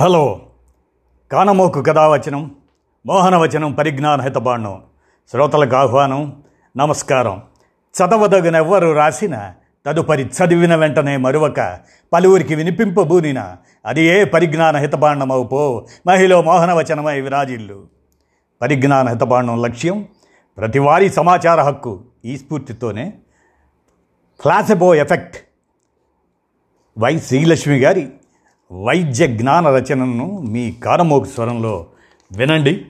Hello. కానమోకు కథావచనం మోహనవచనం పరిజ్ఞాన హితబాండం శ్రోతలకు ఆహ్వానం నమస్కారం. చదవదగినెవ్వరు రాసిన తదుపరి చదివిన వెంటనే మరువక పలువురికి వినిపింపబూనిన అది ఏ పరిజ్ఞాన హితబాండమవు పో మహిళ మోహనవచనమై విరాజిల్లు. పరిజ్ఞాన హితబాండం లక్ష్యం ప్రతివారీ సమాచార హక్కు ఈ స్ఫూర్తితోనే. ఫ్లాసెబో ఎఫెక్ట్. వై శ్రీలక్ష్మి గారి వైద్య జ్ఞాన రచనను మీ కారమోకు స్వరంలో వినండి.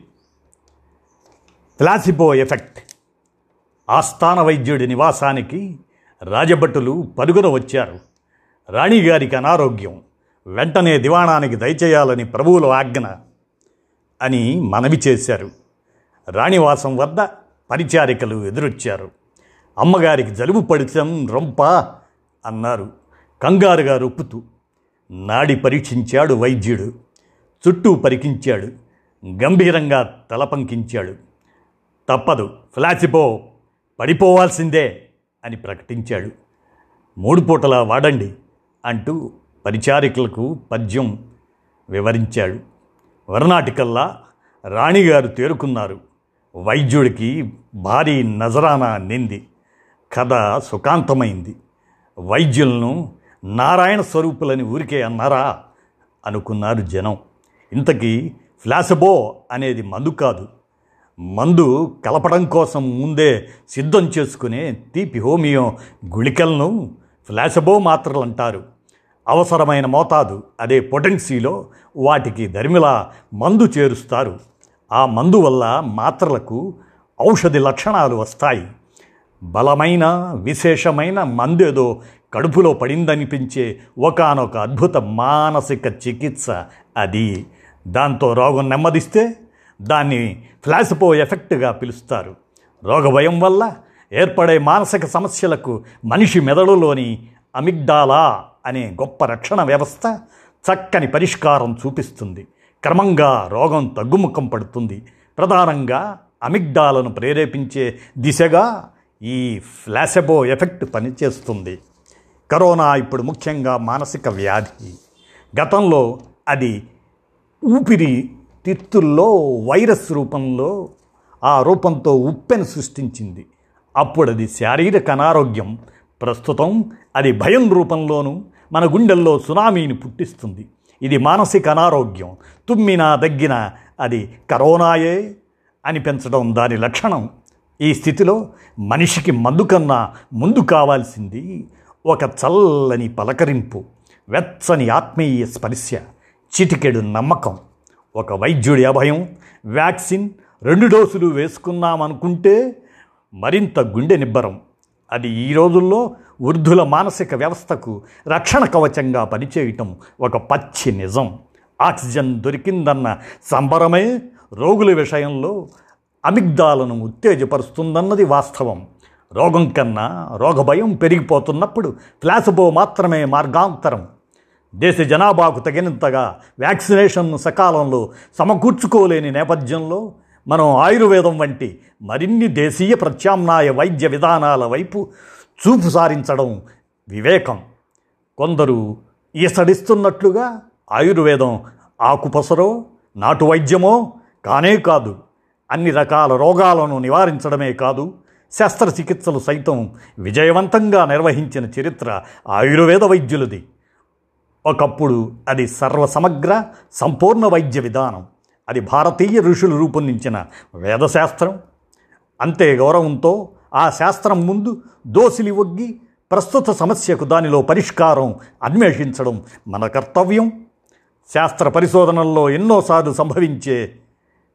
Placebo effect. ఆస్థాన వైద్యుడి నివాసానికి రాజభటులు పరుగున వచ్చారు. రాణిగారికి అనారోగ్యం. వెంటనే దివాణానికి దయచేయాలని ప్రభువుల ఆజ్ఞ అని మనవి చేశారు. రాణివాసం వద్ద పరిచారికలు ఎదురొచ్చారు. అమ్మగారికి జలుబు పడితం రొంప అన్నారు. కంగారుగా రొప్పుతూ నాడి పరీక్షించాడు వైద్యుడు చుట్టూ పరికించాడు గంభీరంగా తల పంకించాడు. తప్పదు ఫ్లాసిపో పడిపోవాల్సిందే అని ప్రకటించాడు. మూడు పూటలా వాడండి అంటూ పరిచారికులకు పద్యం వివరించాడు. వరనాటికల్లా రాణిగారు తేరుకున్నారు. వైద్యుడికి భారీ నజరానా నింది. కథ సుఖాంతమైంది. వైద్యులను నారాయణ స్వరూపులని ఊరికే అన్నారా? అనుకున్నారు జనం. ఇంతకీ ఫ్లాసబో అనేది మందు కాదు. మందు కలపడం కోసం ముందే సిద్ధం చేసుకునే తీపి హోమియో గుళికలను ఫ్లాసబో మాత్రలు అంటారు అవసరమైన మోతాదు అదే పొటెన్సీలో వాటికి దరిమిలా మందు చేరుస్తారు. ఆ మందు వల్ల మాత్రలకు ఔషధి లక్షణాలు వస్తాయి. బలమైన విశేషమైన మందేదో కడుపులో పడిందనిపించే ఒకనొక అద్భుత మానసిక చికిత్స అది. దాంతో రోగం నెమ్మదిస్తే దాన్ని ఫ్లాసిపో ఎఫెక్ట్గా పిలుస్తారు. రోగ భయం వల్ల ఏర్పడే మానసిక సమస్యలకు మనిషి మెదడులోని అమిగ్డాలా అనే గొప్ప రక్షణ వ్యవస్థ చక్కని పరిష్కారం చూపిస్తుంది. క్రమంగా రోగం తగ్గుముఖం పడుతుంది. ప్రధానంగా అమిగ్డాలను ప్రేరేపించే దిశగా ఈ ఫ్లాసెబో ఎఫెక్ట్ పనిచేస్తుంది. కరోనా ఇప్పుడు ముఖ్యంగా మానసిక వ్యాధి. గతంలో అది ఊపిరి తిత్తుల్లో వైరస్ రూపంలో ఆ రూపంతో ఉప్పెను సృష్టించింది. అప్పుడు అది శారీరక అనారోగ్యం. ప్రస్తుతం అది భయం రూపంలోనూ మన గుండెల్లో సునామీని పుట్టిస్తుంది. ఇది మానసిక అనారోగ్యం. తుమ్మినా దగ్గిన అది కరోనాయే అని పెంచడం దాని లక్షణం. ఈ స్థితిలో మనిషికి మందు కన్నా ముందు కావాల్సింది ఒక చల్లని పలకరింపు వెచ్చని ఆత్మీయ స్పర్శ చిటికెడు నమ్మకం. ఒక వైద్యుడి అభయం వ్యాక్సిన్ రెండు డోసులు వేసుకున్నామనుకుంటే మరింత గుండె నిబ్బరం. అది ఈ రోజుల్లో వృద్ధుల మానసిక వ్యవస్థకు రక్షణ కవచంగా పనిచేయటం ఒక పచ్చి నిజం. ఆక్సిజన్ దొరికిందన్న సంబరమే రోగుల విషయంలో అమిగ్దాలను ఉత్తేజపరుస్తుందన్నది వాస్తవం. రోగం కన్నా రోగ భయం పెరిగిపోతున్నప్పుడు ప్లాసబో మాత్రమే మార్గాంతరం. దేశ జనాభాకు తగినంతగా వ్యాక్సినేషన్ను సకాలంలో సమకూర్చుకోలేని నేపథ్యంలో మనం ఆయుర్వేదం వంటి మరిన్ని దేశీయ ప్రత్యామ్నాయ వైద్య విధానాల వైపు చూపు సారించడం వివేకం. కొందరు ఈసడిస్తున్నట్లుగా ఆయుర్వేదం ఆకుపసరో నాటు వైద్యమో కానే కాదు. అన్ని రకాల రోగాలను నివారించడమే కాదు శస్త్రచికిత్సలు సైతం విజయవంతంగా నిర్వహించిన చరిత్ర ఆయుర్వేద వైద్యులది. ఒకప్పుడు అది సర్వసమగ్ర సంపూర్ణ వైద్య విధానం. అది భారతీయ ఋషులు రూపొందించిన వేదశాస్త్రం. అంతే గౌరవంతో ఆ శాస్త్రం ముందు దోసిలి ఒగ్గి ప్రస్తుత సమస్యకు దానిలో పరిష్కారం అన్వేషించడం మన కర్తవ్యం. శాస్త్ర పరిశోధనల్లో ఎన్నోసార్లు సంభవించే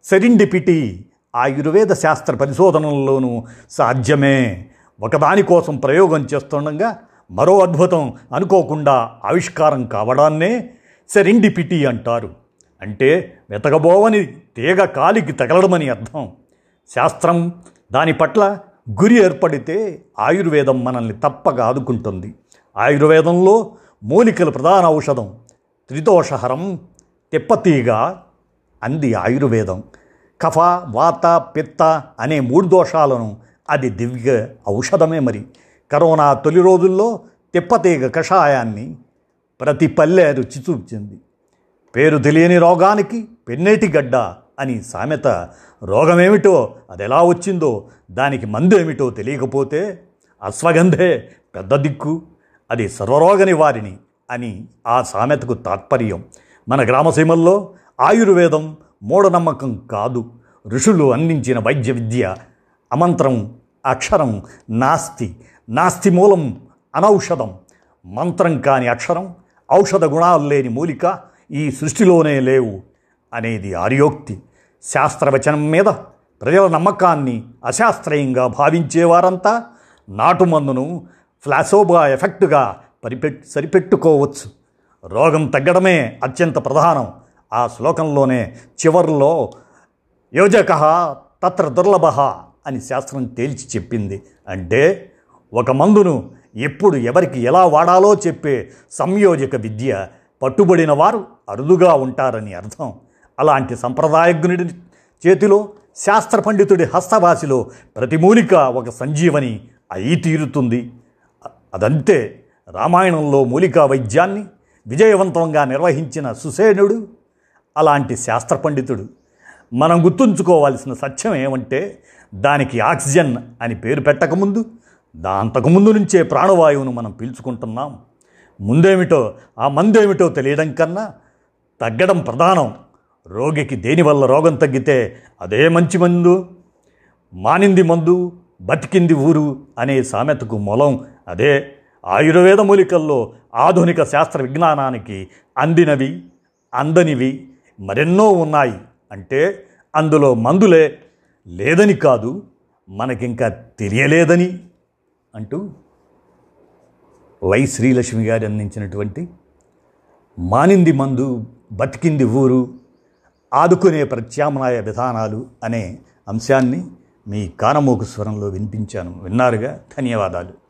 సెరిండిపిటీ ఆయుర్వేద శాస్త్ర పరిశోధనల్లోనూ సాధ్యమే. ఒకదాని కోసం ప్రయోగం చేస్తుండగా మరో అద్భుతం అనుకోకుండా ఆవిష్కారం కావడాన్నే సెరిండిపిటీ అంటారు. అంటే వెతకబోవని తీగ కాలికి తగలడమని అర్థం. శాస్త్రం దాని పట్ల గురి ఏర్పడితే ఆయుర్వేదం మనల్ని తప్పక ఆదుకుంటుంది. ఆయుర్వేదంలో మూలికల ప్రధాన ఔషధం త్రిదోషహరం తిప్పతీగ అంది ఆయుర్వేదం. కఫ వాత పిత్త అనే మూడు దోషాలను అది దివ్య ఔషధమే మరి. కరోనా తొలి రోజుల్లో తిప్పతీగ కషాయాన్ని ప్రతి పల్లె రుచి చూపించింది. పేరు తెలియని రోగానికి పెన్నేటి గడ్డ అని సామెత రోగమేమిటో అది ఎలా వచ్చిందో దానికి మందు ఏమిటో తెలియకపోతే అశ్వగంధే పెద్ద దిక్కు. అది సర్వరోగ నివారిణి అని ఆ సామెతకు తాత్పర్యం. మన గ్రామసీమల్లో ఆయుర్వేదం మూఢనమ్మకం కాదు. ఋషులు అందించిన వైద్య విద్య అమంత్రం అక్షరం నాస్తి. నాస్తి మూలం అనౌషధం. మంత్రం కాని అక్షరం ఔషధ గుణాలు లేని మూలిక ఈ సృష్టిలోనే లేవు అనేది ఆర్యోక్తి. శాస్త్రవచనం మీద ప్రజల నమ్మకాన్ని అశాస్త్రీయంగా భావించేవారంతా నాటుమందును ఫ్లాసోబా ఎఫెక్టుగా పరిపెట్ సరిపెట్టుకోవచ్చు. రోగం తగ్గడమే అత్యంత ప్రధానం. ఆ శ్లోకంలోనే చివర్లో యోజక తత్ర దుర్లభ అని శాస్త్రం తేల్చి చెప్పింది. అంటే ఒక మందును ఎప్పుడు ఎవరికి ఎలా వాడాలో చెప్పే సంయోజక విద్య పట్టుబడిన వారు అరుదుగా ఉంటారని అర్థం. అలాంటి సంప్రదాయజ్ఞుడి చేతిలో శాస్త్ర పండితుడి హస్తవాసిలో ప్రతి మూలిక ఒక సంజీవని అయి తీరుతుంది. అదంతే రామాయణంలో మూలికా వైద్యాన్ని విజయవంతంగా నిర్వహించిన సుసేనుడు అలాంటి శాస్త్ర పండితుడు. మనం గుర్తుంచుకోవాల్సిన సత్యం ఏమంటే దానికి ఆక్సిజన్ అని పేరు పెట్టకముందు దాంతకుముందు నుంచే ప్రాణవాయువును మనం పీల్చుకుంటున్నాం. ముందేమిటో ఆ మందేమిటో తెలియడం కన్నా తగ్గడం ప్రధానం. రోగికి దేనివల్ల రోగం తగ్గితే అదే మంచి మందు. మానింది మందు బతికింది ఊరు అనే సామెతకు మూలం అదే. ఆయుర్వేద మూలికల్లో ఆధునిక శాస్త్ర విజ్ఞానానికి అందినవి అందనివి మరెన్నో ఉన్నాయి. అంటే అందులో మందులే లేదని కాదు మనకింకా తెలియలేదని అంటూ వై శ్రీలక్ష్మి గారు అందించినటువంటి మానింది మందు బతికింది ఊరు ఆదుకునే ప్రత్యామ్నాయ విధానాలు అనే అంశాన్ని మీ కానమోకు స్వరంలో వినిపించాను. విన్నారుగా? ధన్యవాదాలు.